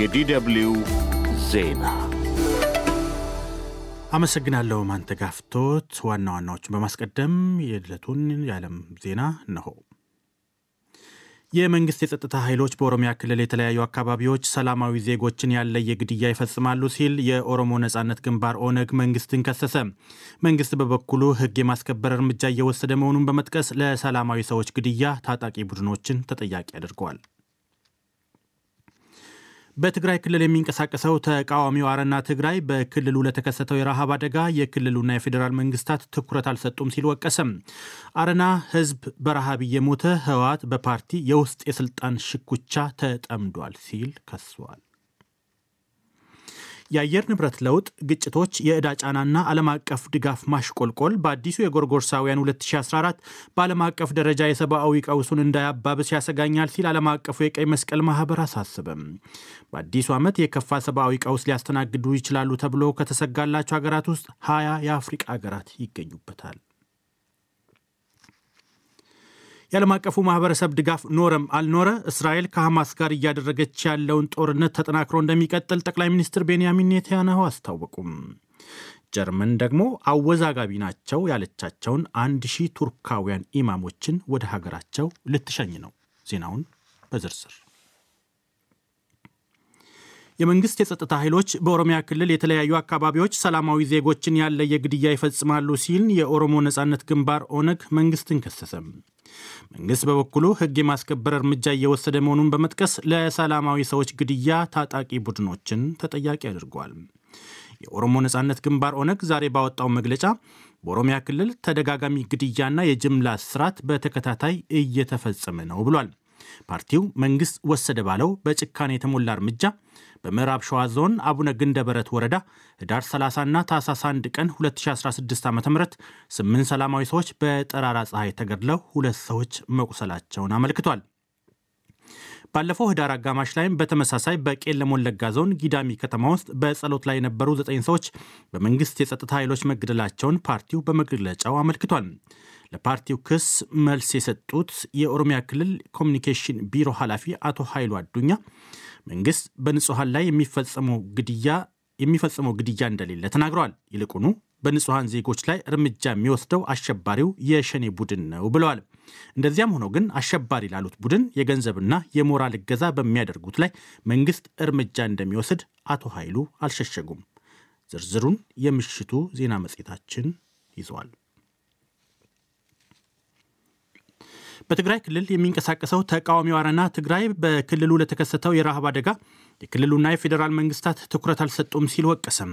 የዲደብልዩ ዜና አመሰግናለሁ ማንተጋፍቶት። ዋና ዋናዎቹን በማስቀደም የዕለቱን የዓለም ዜና እነሆ። የመንግስት የጸጥታ ኃይሎች በኦሮሚያ ክልል የተለያዩ አካባቢዎች ሰላማዊ ዜጎችን ያለየ ግድያ ይፈጽማሉ ሲል የኦሮሞ ነጻነት ግንባር ኦነግ መንግስትን ከሰሰ። መንግስት በበኩሉ ሕግ የማስከበር እርምጃ እየወሰደ መሆኑን በመጥቀስ ለሰላማዊ ሰዎች ግድያ ታጣቂ ቡድኖችን ተጠያቂ አድርገዋል። በትግራይ ክልል የሚንቀሳቀሰው ተቃዋሚው አረና ትግራይ በክልሉ ለተከሰተው የረሃብ አደጋ የክልሉና የፌዴራል መንግስታት ትኩረት አልሰጡም ሲል ወቀሰም። አረና ህዝብ በረሃብ እየሞተ ህወሓት በፓርቲ የውስጥ የስልጣን ሽኩቻ ተጠምዷል ሲል ከሷል። የአየር ንብረት ለውጥ፣ ግጭቶች፣ የዕዳ ጫናና ዓለም አቀፍ ድጋፍ ማሽቆልቆል በአዲሱ የጎርጎርሳውያን 2014 በዓለም አቀፍ ደረጃ የሰብአዊ ቀውሱን እንዳያባብስ ያሰጋኛል ሲል ዓለም አቀፉ የቀይ መስቀል ማህበር አሳስበም። በአዲሱ ዓመት የከፋ ሰብአዊ ቀውስ ሊያስተናግዱ ይችላሉ ተብሎ ከተሰጋላቸው ሀገራት ውስጥ ሀያ የአፍሪቃ ሀገራት ይገኙበታል። የዓለም አቀፉ ማህበረሰብ ድጋፍ ኖረም አልኖረ እስራኤል ከሐማስ ጋር እያደረገች ያለውን ጦርነት ተጠናክሮ እንደሚቀጥል ጠቅላይ ሚኒስትር ቤንያሚን ኔታንያሁ አስታወቁም። ጀርመን ደግሞ አወዛጋቢ ናቸው ያለቻቸውን አንድ ሺህ ቱርካውያን ኢማሞችን ወደ ሀገራቸው ልትሸኝ ነው። ዜናውን በዝርዝር የመንግስት የጸጥታ ኃይሎች በኦሮሚያ ክልል የተለያዩ አካባቢዎች ሰላማዊ ዜጎችን ያለየ ግድያ ይፈጽማሉ ሲል የኦሮሞ ነጻነት ግንባር ኦነግ መንግስትን ከሰሰም። መንግስት በበኩሉ ሕግ የማስከበር እርምጃ እየወሰደ መሆኑን በመጥቀስ ለሰላማዊ ሰዎች ግድያ ታጣቂ ቡድኖችን ተጠያቂ አድርጓል። የኦሮሞ ነጻነት ግንባር ኦነግ ዛሬ ባወጣው መግለጫ በኦሮሚያ ክልል ተደጋጋሚ ግድያና የጅምላ እስራት በተከታታይ እየተፈጸመ ነው ብሏል። ፓርቲው መንግስት ወሰደ ባለው በጭካኔ የተሞላ እርምጃ በምዕራብ ሸዋ ዞን አቡነ ግንደበረት ወረዳ ህዳር 30ና ታህሳስ 1 ቀን 2016 ዓ ም ስምንት ሰላማዊ ሰዎች በጠራራ ፀሐይ ተገድለው ሁለት ሰዎች መቁሰላቸውን አመልክቷል። ባለፈው ህዳር አጋማሽ ላይም በተመሳሳይ በቄለም ወለጋ ዞን ጊዳሚ ከተማ ውስጥ በጸሎት ላይ የነበሩ ዘጠኝ ሰዎች በመንግስት የጸጥታ ኃይሎች መገደላቸውን ፓርቲው በመግለጫው አመልክቷል። ለፓርቲው ክስ መልስ የሰጡት የኦሮሚያ ክልል ኮሚኒኬሽን ቢሮ ኃላፊ አቶ ኃይሉ አዱኛ መንግስት በንጹሐን ላይ የሚፈጸመው ግድያ የሚፈጽመው ግድያ እንደሌለ ተናግረዋል። ይልቁኑ በንጹሐን ዜጎች ላይ እርምጃ የሚወስደው አሸባሪው የሸኔ ቡድን ነው ብለዋል። እንደዚያም ሆኖ ግን አሸባሪ ላሉት ቡድን የገንዘብና የሞራል እገዛ በሚያደርጉት ላይ መንግስት እርምጃ እንደሚወስድ አቶ ኃይሉ አልሸሸጉም። ዝርዝሩን የምሽቱ ዜና መጽሔታችን ይዘዋል። በትግራይ ክልል የሚንቀሳቀሰው ተቃዋሚው አረና ትግራይ በክልሉ ለተከሰተው የረሃብ አደጋ የክልሉና የፌዴራል መንግስታት ትኩረት አልሰጡም ሲል ወቀሰም።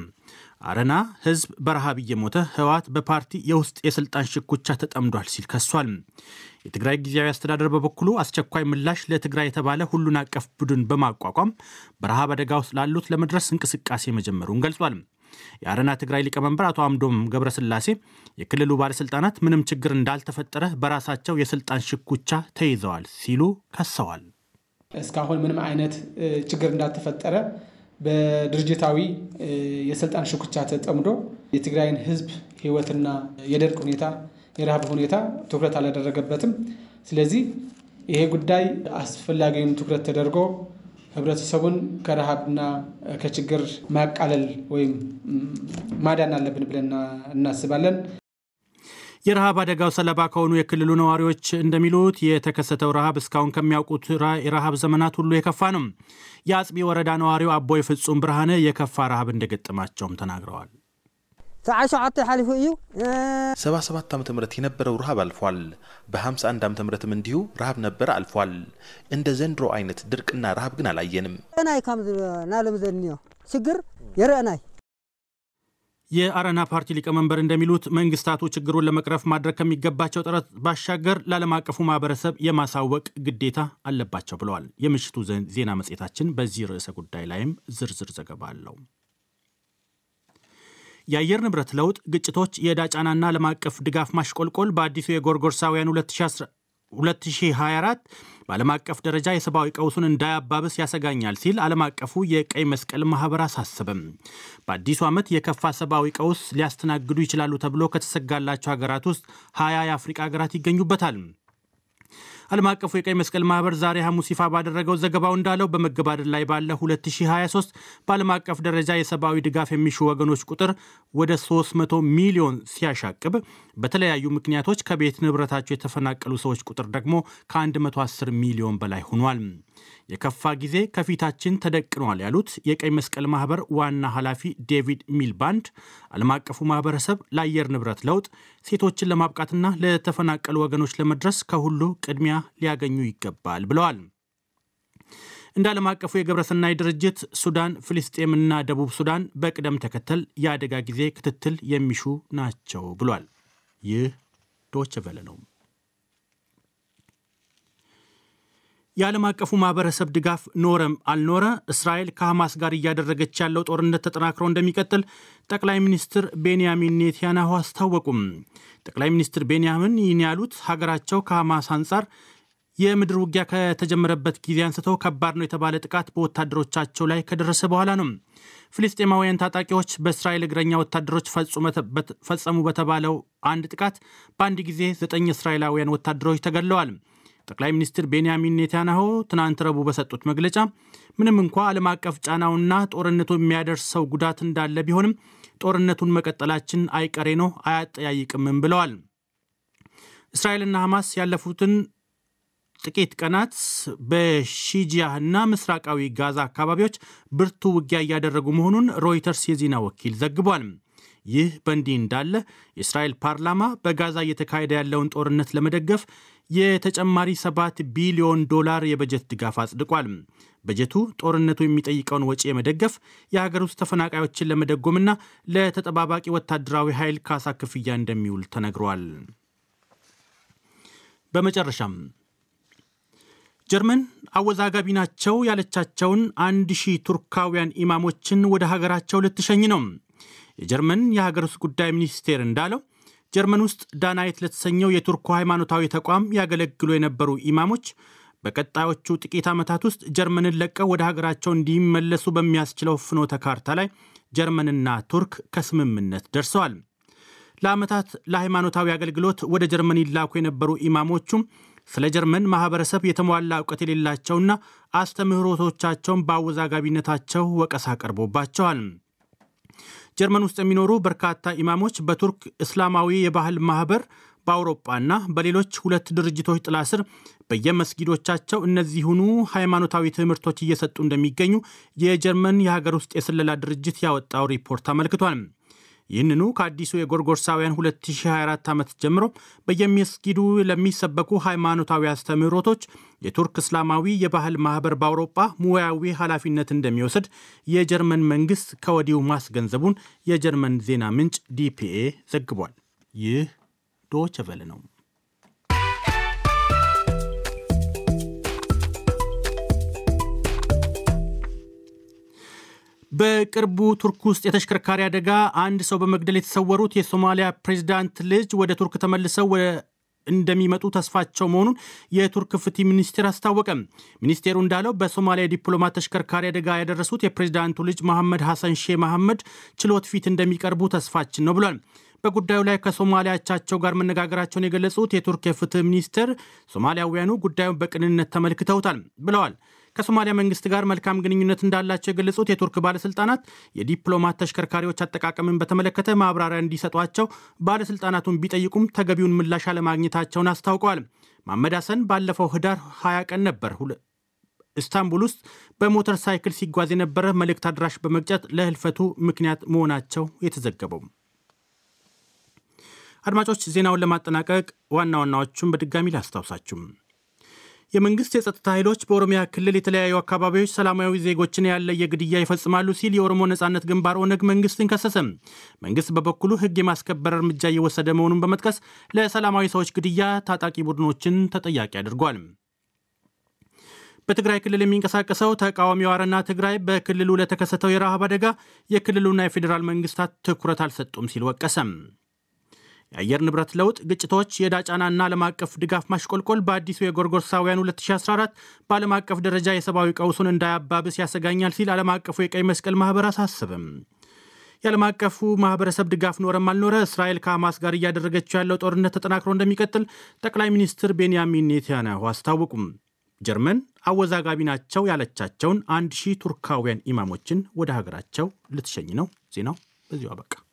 አረና ህዝብ በረሃብ እየሞተ ህወሓት በፓርቲ የውስጥ የስልጣን ሽኩቻ ተጠምዷል ሲል ከሷል። የትግራይ ጊዜያዊ አስተዳደር በበኩሉ አስቸኳይ ምላሽ ለትግራይ የተባለ ሁሉን አቀፍ ቡድን በማቋቋም በረሃብ አደጋ ውስጥ ላሉት ለመድረስ እንቅስቃሴ መጀመሩን ገልጿል። የአረና ትግራይ ሊቀመንበር አቶ አምዶም ገብረስላሴ የክልሉ ባለሥልጣናት ምንም ችግር እንዳልተፈጠረ በራሳቸው የስልጣን ሽኩቻ ተይዘዋል ሲሉ ከሰዋል። እስካሁን ምንም አይነት ችግር እንዳልተፈጠረ በድርጅታዊ የስልጣን ሽኩቻ ተጠምዶ የትግራይን ህዝብ ህይወትና የደርቅ ሁኔታ የረሃብ ሁኔታ ትኩረት አላደረገበትም። ስለዚህ ይሄ ጉዳይ አስፈላጊውን ትኩረት ተደርጎ ህብረተሰቡን ከረሃብና ከችግር ማቃለል ወይም ማዳን አለብን ብለን እናስባለን። የረሃብ አደጋው ሰለባ ከሆኑ የክልሉ ነዋሪዎች እንደሚሉት የተከሰተው ረሃብ እስካሁን ከሚያውቁት የረሃብ ዘመናት ሁሉ የከፋ ነው። የአጽቢ ወረዳ ነዋሪው አቦይ ፍጹም ብርሃነ የከፋ ረሃብ እንደገጠማቸውም ተናግረዋል። ሓሊፉ እዩ ሰባ ሰባት ዓመተ ምህረት የነበረው ረሃብ አልፏል። በ51 ዓመተ ምህረትም እንዲሁ ረሃብ ነበረ አልፏል። እንደ ዘንድሮ አይነት ድርቅና ረሃብ ግን አላየንም። ናይ ከም ናሎም ዘኒዮ ችግር የርአናይ የአረና ፓርቲ ሊቀመንበር እንደሚሉት መንግስታቱ ችግሩን ለመቅረፍ ማድረግ ከሚገባቸው ጥረት ባሻገር ለዓለም አቀፉ ማህበረሰብ የማሳወቅ ግዴታ አለባቸው ብለዋል። የምሽቱ ዜና መጽሔታችን በዚህ ርዕሰ ጉዳይ ላይም ዝርዝር ዘገባ አለው። የአየር ንብረት ለውጥ፣ ግጭቶች፣ የዕዳ ጫናና ዓለም አቀፍ ድጋፍ ማሽቆልቆል በአዲሱ የጎርጎርሳውያን 2024 በዓለም አቀፍ ደረጃ የሰብአዊ ቀውሱን እንዳያባብስ ያሰጋኛል ሲል ዓለም አቀፉ የቀይ መስቀል ማህበር አሳሰበም። በአዲሱ ዓመት የከፋ ሰብአዊ ቀውስ ሊያስተናግዱ ይችላሉ ተብሎ ከተሰጋላቸው ሀገራት ውስጥ ሀያ የአፍሪቃ ሀገራት ይገኙበታል። ዓለም አቀፉ የቀይ መስቀል ማህበር ዛሬ ሐሙስ ይፋ ባደረገው ዘገባው እንዳለው በመገባደድ ላይ ባለ 2023 በዓለም አቀፍ ደረጃ የሰብአዊ ድጋፍ የሚሹ ወገኖች ቁጥር ወደ 300 ሚሊዮን ሲያሻቅብ በተለያዩ ምክንያቶች ከቤት ንብረታቸው የተፈናቀሉ ሰዎች ቁጥር ደግሞ ከ110 ሚሊዮን በላይ ሆኗል። የከፋ ጊዜ ከፊታችን ተደቅኗል ያሉት የቀይ መስቀል ማህበር ዋና ኃላፊ ዴቪድ ሚልባንድ ዓለም አቀፉ ማህበረሰብ ለአየር ንብረት ለውጥ ሴቶችን ለማብቃትና ለተፈናቀሉ ወገኖች ለመድረስ ከሁሉ ቅድሚያ ሊያገኙ ይገባል ብለዋል። እንደ ዓለም አቀፉ የግብረሰናይ ድርጅት ሱዳን፣ ፍልስጤምና ደቡብ ሱዳን በቅደም ተከተል የአደጋ ጊዜ ክትትል የሚሹ ናቸው ብሏል። ይህ ዶች ቨለ ነው። የዓለም አቀፉ ማህበረሰብ ድጋፍ ኖረም አልኖረ እስራኤል ከሐማስ ጋር እያደረገች ያለው ጦርነት ተጠናክሮ እንደሚቀጥል ጠቅላይ ሚኒስትር ቤንያሚን ኔትያናሁ አስታወቁም። ጠቅላይ ሚኒስትር ቤንያሚን ይህን ያሉት ሀገራቸው ከሐማስ አንጻር የምድር ውጊያ ከተጀመረበት ጊዜ አንስተው ከባድ ነው የተባለ ጥቃት በወታደሮቻቸው ላይ ከደረሰ በኋላ ነው። ፍልስጤማውያን ታጣቂዎች በእስራኤል እግረኛ ወታደሮች ፈጸሙ በተባለው አንድ ጥቃት በአንድ ጊዜ ዘጠኝ እስራኤላውያን ወታደሮች ተገድለዋል። ጠቅላይ ሚኒስትር ቤንያሚን ኔታንያሁ ትናንት ረቡዕ በሰጡት መግለጫ ምንም እንኳ ዓለም አቀፍ ጫናውና ጦርነቱ የሚያደርሰው ጉዳት እንዳለ ቢሆንም ጦርነቱን መቀጠላችን አይቀሬ ነው፣ አያጠያይቅምም ብለዋል። እስራኤልና ሐማስ ያለፉትን ጥቂት ቀናት በሺጂያህና ምስራቃዊ ጋዛ አካባቢዎች ብርቱ ውጊያ እያደረጉ መሆኑን ሮይተርስ የዜና ወኪል ዘግቧል። ይህ በእንዲህ እንዳለ የእስራኤል ፓርላማ በጋዛ እየተካሄደ ያለውን ጦርነት ለመደገፍ የተጨማሪ 7 ቢሊዮን ዶላር የበጀት ድጋፍ አጽድቋል። በጀቱ ጦርነቱ የሚጠይቀውን ወጪ የመደገፍ የሀገር ውስጥ ተፈናቃዮችን ለመደጎምና ለተጠባባቂ ወታደራዊ ኃይል ካሳ ክፍያ እንደሚውል ተነግሯል። በመጨረሻም ጀርመን አወዛጋቢ ናቸው ያለቻቸውን አንድ ሺህ ቱርካውያን ኢማሞችን ወደ ሀገራቸው ልትሸኝ ነው። የጀርመን የሀገር ውስጥ ጉዳይ ሚኒስቴር እንዳለው ጀርመን ውስጥ ዲያኔት ለተሰኘው የቱርኩ ሃይማኖታዊ ተቋም ያገለግሉ የነበሩ ኢማሞች በቀጣዮቹ ጥቂት ዓመታት ውስጥ ጀርመንን ለቀው ወደ ሀገራቸው እንዲመለሱ በሚያስችለው ፍኖተ ካርታ ላይ ጀርመንና ቱርክ ከስምምነት ደርሰዋል። ለዓመታት ለሃይማኖታዊ አገልግሎት ወደ ጀርመን ይላኩ የነበሩ ኢማሞቹም ስለ ጀርመን ማህበረሰብ የተሟላ እውቀት የሌላቸውና አስተምህሮቶቻቸውን በአወዛጋቢነታቸው ወቀሳ ቀርቦባቸዋል። ጀርመን ውስጥ የሚኖሩ በርካታ ኢማሞች በቱርክ እስላማዊ የባህል ማህበር በአውሮጳና በሌሎች ሁለት ድርጅቶች ጥላ ስር በየመስጊዶቻቸው እነዚሁኑ ሃይማኖታዊ ትምህርቶች እየሰጡ እንደሚገኙ የጀርመን የሀገር ውስጥ የስለላ ድርጅት ያወጣው ሪፖርት አመልክቷል። ይህንኑ ከአዲሱ የጎርጎርሳውያን 2024 ዓመት ጀምሮ በየመስጊዱ ለሚሰበኩ ሃይማኖታዊ አስተምህሮቶች የቱርክ እስላማዊ የባህል ማህበር በአውሮጳ ሙያዊ ኃላፊነት እንደሚወስድ የጀርመን መንግስት ከወዲሁ ማስገንዘቡን የጀርመን ዜና ምንጭ ዲፒኤ ዘግቧል። ይህ ዶቸ ቨለ ነው። በቅርቡ ቱርክ ውስጥ የተሽከርካሪ አደጋ አንድ ሰው በመግደል የተሰወሩት የሶማሊያ ፕሬዚዳንት ልጅ ወደ ቱርክ ተመልሰው እንደሚመጡ ተስፋቸው መሆኑን የቱርክ ፍትህ ሚኒስቴር አስታወቀ። ሚኒስቴሩ እንዳለው በሶማሊያ የዲፕሎማት ተሽከርካሪ አደጋ ያደረሱት የፕሬዚዳንቱ ልጅ መሐመድ ሐሰን ሼህ መሐመድ ችሎት ፊት እንደሚቀርቡ ተስፋችን ነው ብሏል። በጉዳዩ ላይ ከሶማሊያ አቻቸው ጋር መነጋገራቸውን የገለጹት የቱርክ የፍትህ ሚኒስቴር ሶማሊያውያኑ ጉዳዩን በቅንነት ተመልክተውታል ብለዋል። ከሶማሊያ መንግስት ጋር መልካም ግንኙነት እንዳላቸው የገለጹት የቱርክ ባለስልጣናት የዲፕሎማት ተሽከርካሪዎች አጠቃቀምን በተመለከተ ማብራሪያ እንዲሰጧቸው ባለስልጣናቱን ቢጠይቁም ተገቢውን ምላሽ አለማግኘታቸውን አስታውቀዋል። መሐመድ ሐሰን ባለፈው ህዳር 20 ቀን ነበር ኢስታንቡል ውስጥ በሞተር ሳይክል ሲጓዝ የነበረ መልእክት አድራሽ በመግጨት ለህልፈቱ ምክንያት መሆናቸው የተዘገበው። አድማጮች ዜናውን ለማጠናቀቅ ዋና ዋናዎቹን በድጋሚ ላስታውሳችሁም። የመንግስት የጸጥታ ኃይሎች በኦሮሚያ ክልል የተለያዩ አካባቢዎች ሰላማዊ ዜጎችን ያለየ ግድያ ይፈጽማሉ ሲል የኦሮሞ ነጻነት ግንባር ኦነግ መንግስትን ከሰሰ። መንግስት በበኩሉ ህግ የማስከበር እርምጃ እየወሰደ መሆኑን በመጥቀስ ለሰላማዊ ሰዎች ግድያ ታጣቂ ቡድኖችን ተጠያቂ አድርጓል። በትግራይ ክልል የሚንቀሳቀሰው ተቃዋሚው አረና ትግራይ በክልሉ ለተከሰተው የረሃብ አደጋ የክልሉና የፌዴራል መንግስታት ትኩረት አልሰጡም ሲል ወቀሰም። የአየር ንብረት ለውጥ፣ ግጭቶች፣ የዕዳ ጫናና ዓለም አቀፍ ድጋፍ ማሽቆልቆል በአዲሱ የጎርጎርሳውያን 2014 በዓለም አቀፍ ደረጃ የሰብአዊ ቀውሱን እንዳያባብስ ያሰጋኛል ሲል ዓለም አቀፉ የቀይ መስቀል ማኅበር አሳስብም። የዓለም አቀፉ ማህበረሰብ ድጋፍ ኖረም አልኖረ እስራኤል ከሐማስ ጋር እያደረገችው ያለው ጦርነት ተጠናክሮ እንደሚቀጥል ጠቅላይ ሚኒስትር ቤንያሚን ኔታንያሁ አስታወቁም። ጀርመን አወዛጋቢ ናቸው ያለቻቸውን አንድ ሺህ ቱርካውያን ኢማሞችን ወደ ሀገራቸው ልትሸኝ ነው። ዜናው በዚሁ አበቃ።